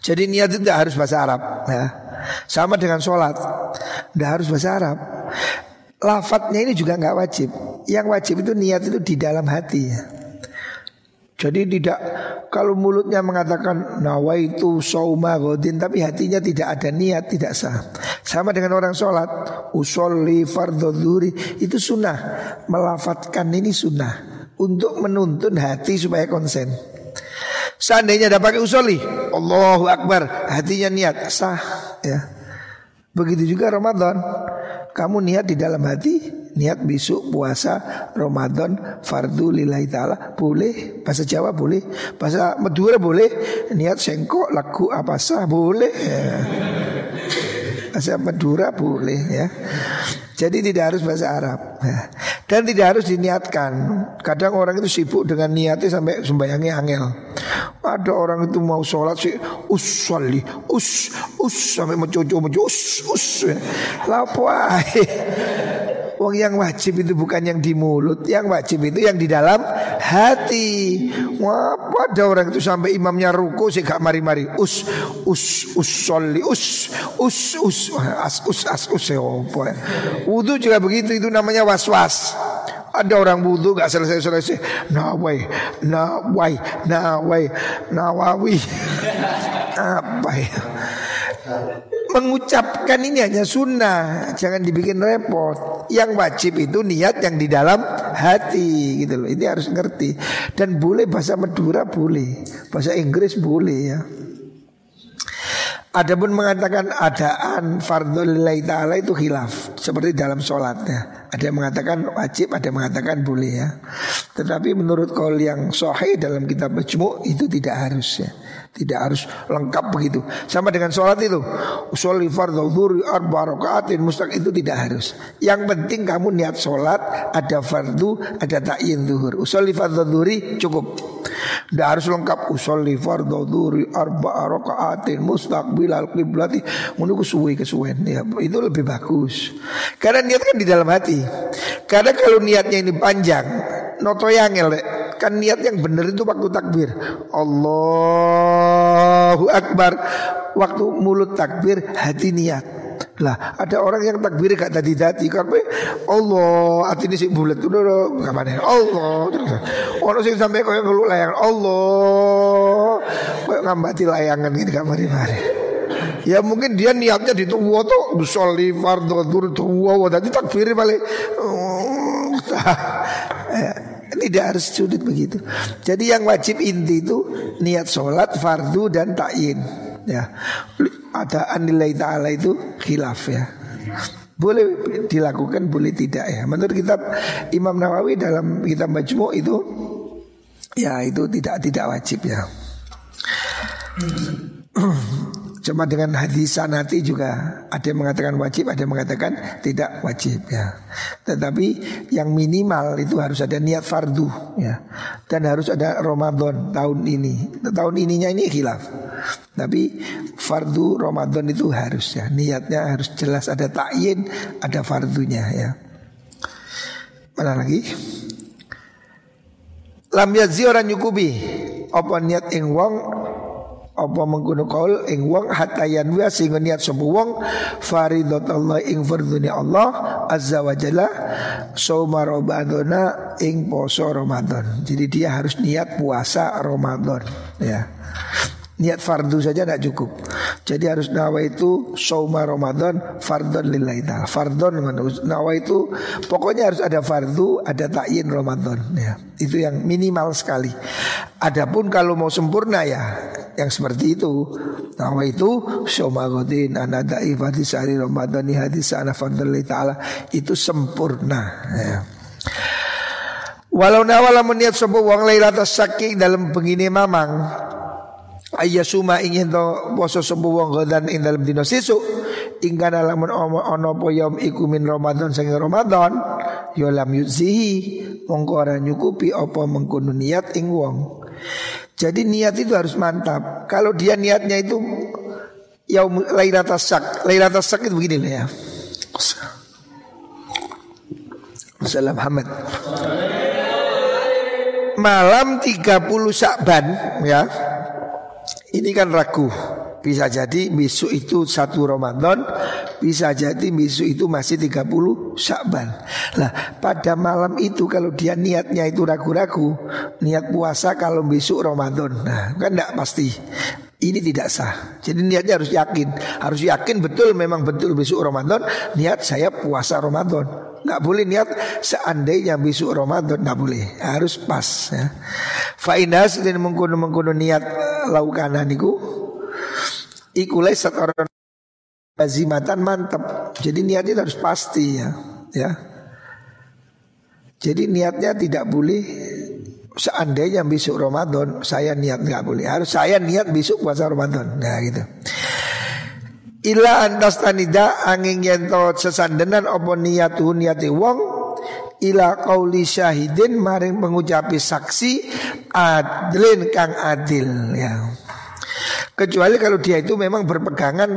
Jadi niat itu tidak harus bahasa Arab ya. Sama dengan sholat Tidak harus bahasa Arab Lafadznya ini juga nggak wajib Yang wajib itu niat itu di dalam hati ya. Jadi tidak kalau mulutnya mengatakan nawaitu sauma godin tapi hatinya tidak ada niat tidak sah. Sama dengan orang sholat usolli fardhu itu sunnah melafatkan ini sunnah untuk menuntun hati supaya konsen. Seandainya ada pakai usoli Allahu Akbar Hatinya niat sah ya. Begitu juga Ramadan Kamu niat di dalam hati Niat besok puasa Ramadan Fardu lillahi ta'ala. Boleh Bahasa Jawa boleh. Bahasa Madura boleh. Niat sengkok lagu apa sah boleh. Ya. Bahasa Madura boleh ya. Jadi tidak harus bahasa Arab. Dan tidak harus diniatkan. Kadang orang itu sibuk dengan niatnya sampai sembayangnya angel. Ada orang itu mau sholat sih Us sholli Us Us Sampai mencoco mencoco Us. Us Lapwah *laughs* Wong yang wajib itu bukan yang di mulut, yang wajib itu yang di dalam hati. Wah, ada orang itu sampai imamnya ruku sih gak mari-mari. Us, us, us, soli, us, us, us, as, us, as, us, ya Wudhu juga begitu, itu namanya was-was. Ada orang wudhu gak selesai-selesai Nawai, nawai, nawai, nawawi *laughs* Apa ya Mengucapkan ini hanya sunnah Jangan dibikin repot. Yang wajib itu niat yang di dalam hati gitu loh. Ini harus ngerti. Dan boleh bahasa Madura boleh Bahasa Inggris boleh ya Adapun mengatakan adaan fardhu lillahi ta'ala itu khilaf Seperti dalam sholatnya Ada yang mengatakan wajib, ada yang mengatakan boleh ya Tetapi menurut kaul yang sahih dalam kitab majmu' itu tidak harus ya tidak harus lengkap begitu. Sama dengan sholat itu. Usolli fardhu dzuri arba rakaatin mustaq itu tidak harus. Yang penting kamu niat sholat ada fardu, ada ta'yin zuhur. Usolli fardhu cukup. Tidak harus lengkap usolli fardhu dzuri arba rakaatin mustaqbilal qiblati. Menunggu suwi kesuwen ya. Itu lebih bagus. Karena niat kan di dalam hati. Karena kalau niatnya ini panjang, noto yang kan niat yang benar itu waktu takbir. Allahu Akbar. Waktu mulut takbir, hati niat. Lah ada orang yang takbir gak tadi tadi karena Allah hati ini sih bulat udah kapan Allah orang sih sampai kau yang ngeluh layang Allah. Kau ngambati layangan gitu kamari mari Ya mungkin dia niatnya di tuwa tuh Soli fardhu dur tuwa Tadi takbir balik. Oh, *laughs* tidak harus sulit begitu. Jadi yang wajib inti itu niat sholat, fardu dan ta'in. Ya, ada anilai ta'ala itu khilaf ya. Boleh dilakukan, boleh tidak ya. Menurut kitab Imam Nawawi dalam kitab Majmu' itu ya itu tidak tidak wajib ya. *clears throat* Cuma dengan hadis sanati juga ada yang mengatakan wajib, ada yang mengatakan tidak wajib ya. Tetapi yang minimal itu harus ada niat fardu ya. Dan harus ada Ramadan tahun ini. Tahun ininya ini khilaf. Tapi fardu Ramadan itu harus ya. Niatnya harus jelas ada takyin, ada fardunya ya. Mana lagi? Lam yazi orang nyukubi apa niat ing wong apa mengkono kaul ing wong hatayan wa sehingga niat sapa wong Allah ing fardhune Allah azza wa jalla sauma ramadana ing poso Ramadan. Jadi dia harus niat puasa Ramadan ya. Niat fardu saja tidak cukup. Jadi harus nawa itu sauma Ramadan fardon lillahi ta'ala. Fardon nawa itu pokoknya harus ada fardu, ada takyin Ramadan ya. Itu yang minimal sekali. Adapun kalau mau sempurna ya yang seperti itu. Nawa itu sauma godin anada ifati sehari Ramadan hadis ana ta'ala. Itu sempurna ya. Walau nawala meniat sebuah wang lailatul saking dalam begini mamang suma ingin to poso sembuh wong godan ing dalam dino sesuk ingkana lamun ono yaum iku min Ramadan sing Ramadan ya lam yuzihi mongko nyukupi apa mengkono niat ing wong jadi niat itu harus mantap kalau dia niatnya itu yaum lailatul sak lailatul sak itu begini ya Salam Muhammad malam 30 Syakban ya. Ini kan ragu. Bisa jadi besok itu satu Ramadan Bisa jadi besok itu masih 30 Syakban Lah pada malam itu kalau dia niatnya itu ragu-ragu Niat puasa kalau besok Ramadan Nah kan tidak pasti ini tidak sah. Jadi niatnya harus yakin, harus yakin betul memang betul besok Ramadan. Niat saya puasa Ramadan. Nggak boleh niat seandainya besok Ramadan nggak boleh, harus pas. Ya. Fainas dan mengkono mengkono niat laukanan niku, ikulai seorang azimatan mantap. Jadi niatnya harus pasti ya, ya. Jadi niatnya tidak boleh seandainya besok Ramadan saya niat nggak boleh harus saya niat besok puasa Ramadan nah gitu Ila antas tanida angin yento sesandenan opo niatu niati wong ila kauli syahidin maring mengucapi saksi adlin kang adil ya. Kecuali kalau dia itu memang berpegangan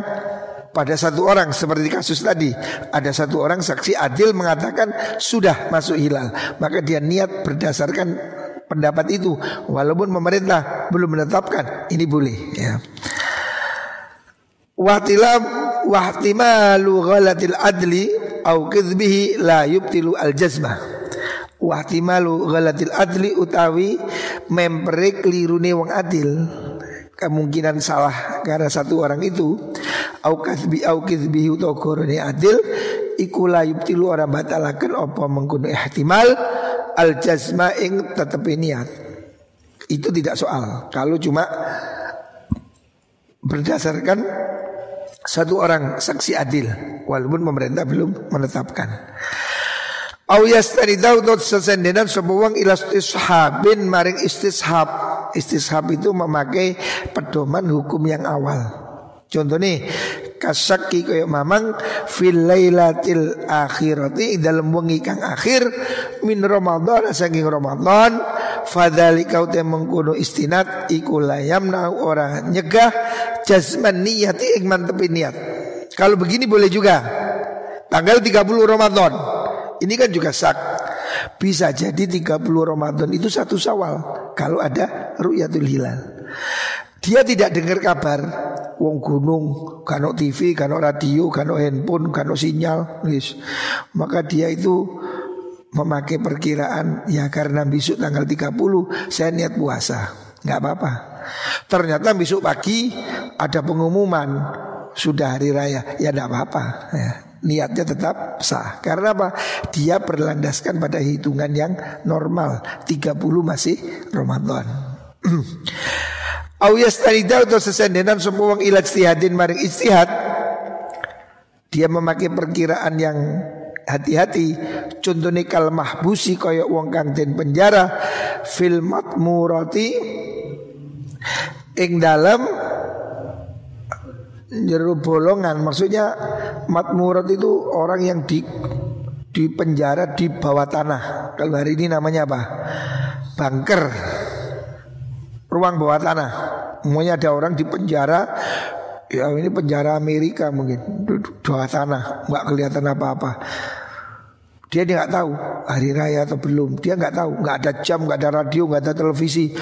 pada satu orang seperti kasus tadi ada satu orang saksi adil mengatakan sudah masuk hilal maka dia niat berdasarkan pendapat itu walaupun pemerintah belum menetapkan ini boleh ya. Wahtilam wahtimalu ghalatil adli au kizbihi la yubtilu al jazmah. Wahtimalu ghalatil adli utawi mempere klirune wong adil kemungkinan salah karena satu orang itu au kizbi au kizbihi utawa adil iku la yubtilu ora batalaken apa mengkono ihtimal al jazma ing tetep niat. Itu tidak soal. Kalau cuma berdasarkan satu orang saksi adil walaupun pemerintah belum menetapkan. Au yastaridau dot sesendenan sebuang ilas istishabin maring istishab. Istishab itu memakai pedoman hukum yang awal. Contoh nih kasaki kaya mamang fil lailatil akhirati dalam wengi kang akhir min Ramadan saking Ramadan fadzalika te mengkono istinat iku layamna ora nyegah jasman niyati ing mantepi niat. Kalau begini boleh juga. Tanggal 30 Ramadan. Ini kan juga sak. Bisa jadi 30 Ramadan itu satu sawal kalau ada ru'yatul hilal. Dia tidak dengar kabar wong gunung, kano TV, kano radio, kano handphone, kano sinyal, wis. Maka dia itu memakai perkiraan ya karena besok tanggal 30 saya niat puasa. nggak apa-apa. Ternyata besok pagi ada pengumuman sudah hari raya, ya enggak apa-apa ya. Niatnya tetap sah. Karena apa? Dia berlandaskan pada hitungan yang normal. 30 masih Ramadan. Au yastarida atau sesendenan semua wong ila istihadin maring istihad. Dia memakai perkiraan yang hati-hati. Contohnya kal mahbusi kaya wong kang den penjara Fil matmurati Ing dalam Jeru bolongan Maksudnya matmurat itu orang yang di di penjara di bawah tanah. Kalau hari ini namanya apa? Bunker ruang bawah tanah. Semuanya ada orang di penjara. Ya ini penjara Amerika mungkin. Bawah tanah. Nggak kelihatan apa-apa. Dia nggak tahu hari raya atau belum. Dia nggak tahu. Nggak ada jam nggak ada radio nggak ada televisi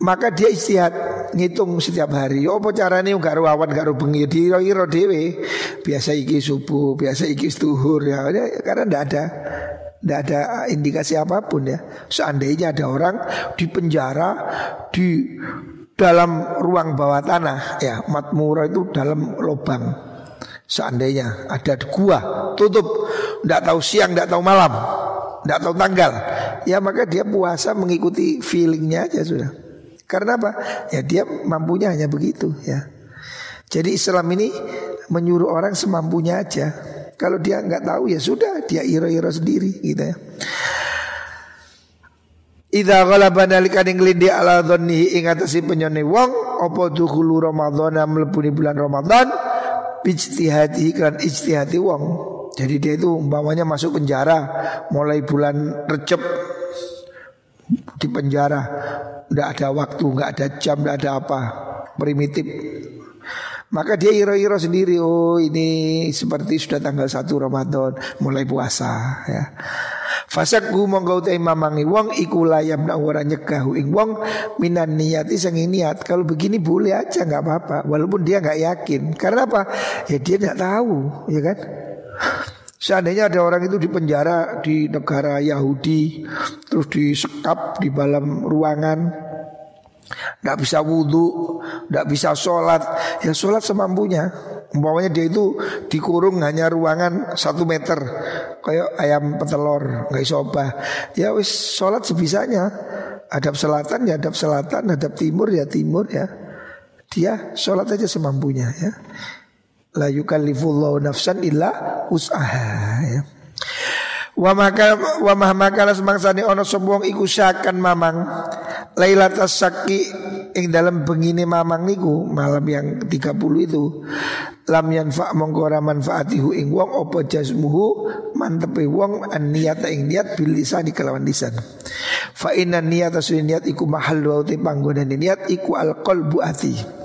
Maka dia istihad ngitung setiap hari. Oh apa caranya nggak ruawan nggak rubengi Di iro dewe Biasa iki subuh Biasa iki stuhur ya. Karena nggak ada tidak ada indikasi apa pun ya. Seandainya ada orang di penjara di dalam ruang bawah tanah ya, matmura itu dalam lubang. Seandainya ada gua tutup, tidak tahu siang, tidak tahu malam, tidak tahu tanggal, ya maka dia puasa mengikuti feelingnya aja sudah. Karena apa? Ya dia mampunya hanya begitu ya. Jadi Islam ini menyuruh orang semampunya aja. Kalau dia nggak tahu ya sudah dia iro-iro sendiri gitu ya. Idza ghalaba nalika ning lindi ala dhanni ing atase penyone wong apa dukhulu Ramadan mlebu bulan Ramadan ijtihadi kan ijtihadi wong. Jadi dia itu umpamanya masuk penjara mulai bulan Recep di penjara, nggak ada waktu, nggak ada jam, nggak ada apa, primitif. Maka dia iro-iro sendiri Oh ini seperti sudah tanggal 1 Ramadan Mulai puasa ya Fasakku monggo utai mamangi wong iku layam na ora nyegahu ing wong minan niati sing niat. Kalau begini boleh aja nggak apa-apa walaupun dia nggak yakin. Karena apa? Ya dia nggak tahu, ya kan? Seandainya ada orang itu di penjara di negara Yahudi terus disekap di dalam ruangan tidak bisa wudhu, tidak bisa sholat Ya sholat semampunya. Umpamanya dia itu dikurung hanya ruangan satu meter Kayak ayam petelur, nggak isobah Ya wis sholat sebisanya. Hadap selatan ya hadap selatan, hadap timur ya timur ya. Dia sholat aja semampunya ya La yukallifullahu nafsan illa us'aha ya. Wa maka wa mahmakala semangsane ono sombong iku syakan mamang. Lailatul Saki ing dalam bengine mamang niku malam yang 30 itu lam yanfa mongko ora manfaatihu ing wong apa jazmuhu mantepe wong an niyata ing niat bil di kelawan lisan. Fa inna niyata sun niat iku mahal wa te panggonan niat iku al qalbu ati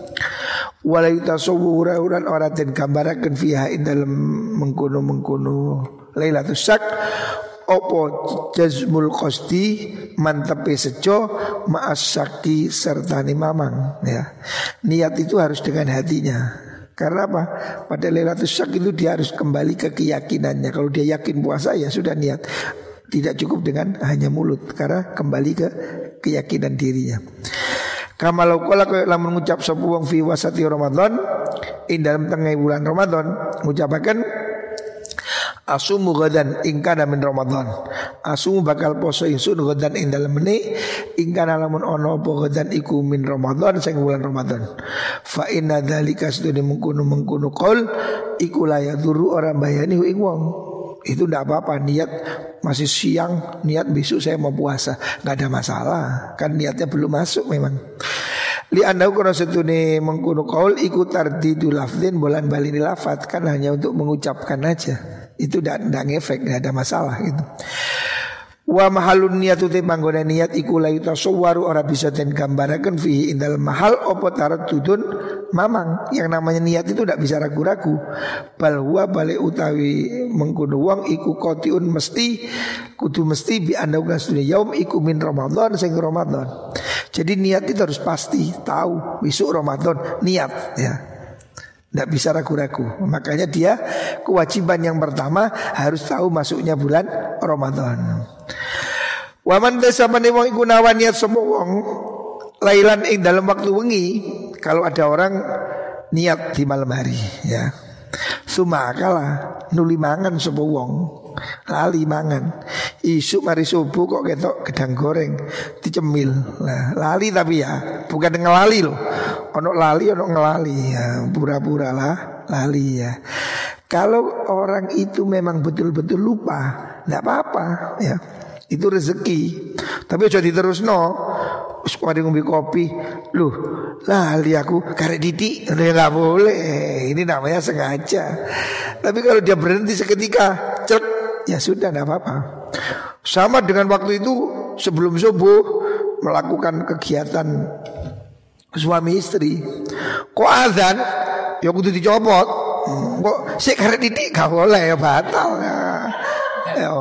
wala yutasawwura uran ora den gambaraken fiha ing dalam mengkono-mengkono Lailatul Syak Opo jazmul kosti mantepe sejo ma'asyaki serta mamang ya. Niat itu harus dengan hatinya. Karena apa? Pada Lailatul Syak itu dia harus kembali ke keyakinannya. Kalau dia yakin puasa ya sudah niat. Tidak cukup dengan hanya mulut. Karena kembali ke keyakinan dirinya Kamalau kola kau lamun mengucap sebuah wong fi wasati Ramadan in dalam tengah bulan Ramadan mengucapkan Asumu gadan ingkana min Ramadan. Asumu bakal poso insun gadan ing dalem meni ingkana lamun ono apa gadan iku min Ramadan sing bulan Ramadan. Fa inna dzalika sedene mengkono mengkono qol iku la yaduru orang bayani ing wong itu tidak apa-apa niat masih siang niat besok saya mau puasa nggak ada masalah kan niatnya belum masuk memang Li anda kono setune mengkuno kaul ikut tardidu lafdin bulan balini lafat kan hanya untuk mengucapkan aja. Itu tidak ngefek, tidak ada masalah gitu. Wa mahalun niat uti panggona niat iku la yutasawwaru ora bisa den gambaraken fihi indal mahal opo tudun mamang yang namanya niat itu tidak bisa ragu-ragu. Bal huwa balik utawi mengkudu wong iku kotiun mesti kudu mesti bi anda dunia yaum iku min Ramadan sing Ramadan. Jadi niat itu harus pasti tahu besok Ramadan niat ya. Tidak bisa ragu-ragu. Makanya dia kewajiban yang pertama Harus tahu masuknya bulan Ramadan. Waman desa wong iku niat semua wong Lailan ing dalam waktu wengi Kalau ada orang niat di malam hari ya. Sumakala nuli mangan semua wong lali mangan. Isu mari subuh kok ketok gedang goreng dicemil. Nah, lali tapi ya bukan ngelali loh ono lali ono ngelali ya. Pura-pura lah lali ya. Kalau orang itu memang betul-betul lupa tidak apa-apa ya. Itu rezeki. Tapi jadi terus no Sekolah ngombe kopi Loh lali aku karek didik Udah nggak boleh Ini namanya sengaja Tapi kalau dia berhenti seketika Cek Ya sudah tidak apa-apa Sama dengan waktu itu Sebelum subuh Melakukan kegiatan suami istri. Kok azan? Ya kudu dicopot. Hmm, kok sik karek didik boleh ya batal ya. Ya,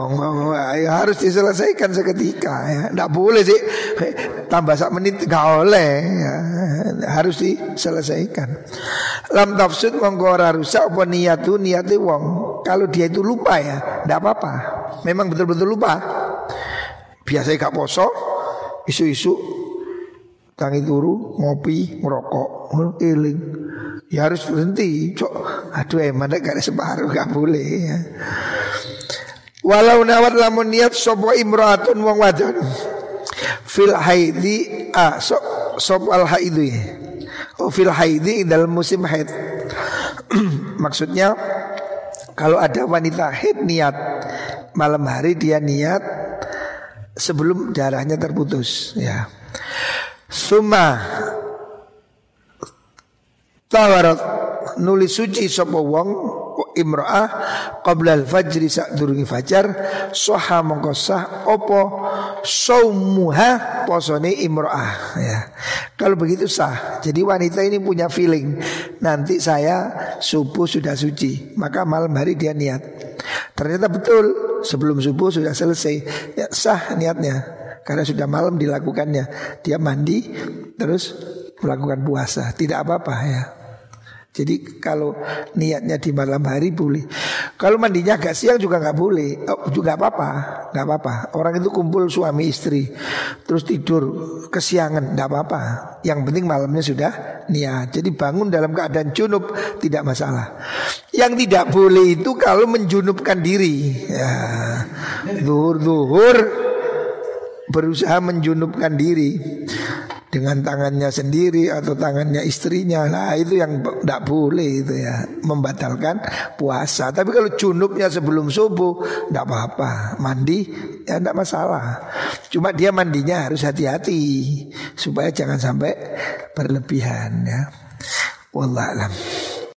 ya harus diselesaikan seketika ya. Nggak boleh sih tambah sak menit gak boleh ya. Harus diselesaikan. Lam tafsud monggo ora rusak apa niatu niate wong. Kalau dia itu lupa ya, ndak apa-apa. Memang betul-betul lupa. Biasanya gak poso, isu-isu tangi turu ngopi ngerokok eling ya harus berhenti cok aduh emang gak ada separuh gak boleh ya. Walau nawat lamun niat sopo imro'atun wong wadon fil haidi ah so, sop al haidi oh fil haidi dalam musim haid. *clears throat* Maksudnya kalau ada wanita haid niat malam hari dia niat sebelum darahnya terputus ya. Suma Tawarat nulis suci sapa wong qabla al-fajri durungi fajar soha mongko sah apa saumuha posone imra'ah ya. Kalau begitu sah. Jadi wanita ini punya feeling nanti saya subuh sudah suci, maka malam hari dia niat. Ternyata betul sebelum subuh sudah selesai ya sah niatnya karena sudah malam dilakukannya dia mandi terus melakukan puasa tidak apa-apa ya jadi kalau niatnya di malam hari boleh. Kalau mandinya agak siang juga nggak boleh. Oh, juga apa-apa, nggak apa-apa. Orang itu kumpul suami istri, terus tidur kesiangan, nggak apa-apa. Yang penting malamnya sudah niat. Jadi bangun dalam keadaan junub tidak masalah. Yang tidak boleh itu kalau menjunubkan diri. Ya, duhur duhur berusaha menjunubkan diri dengan tangannya sendiri atau tangannya istrinya. Nah itu yang tidak boleh itu ya membatalkan puasa. Tapi kalau junubnya sebelum subuh tidak apa-apa mandi ya tidak masalah. Cuma dia mandinya harus hati-hati supaya jangan sampai berlebihan ya. Wallahualam.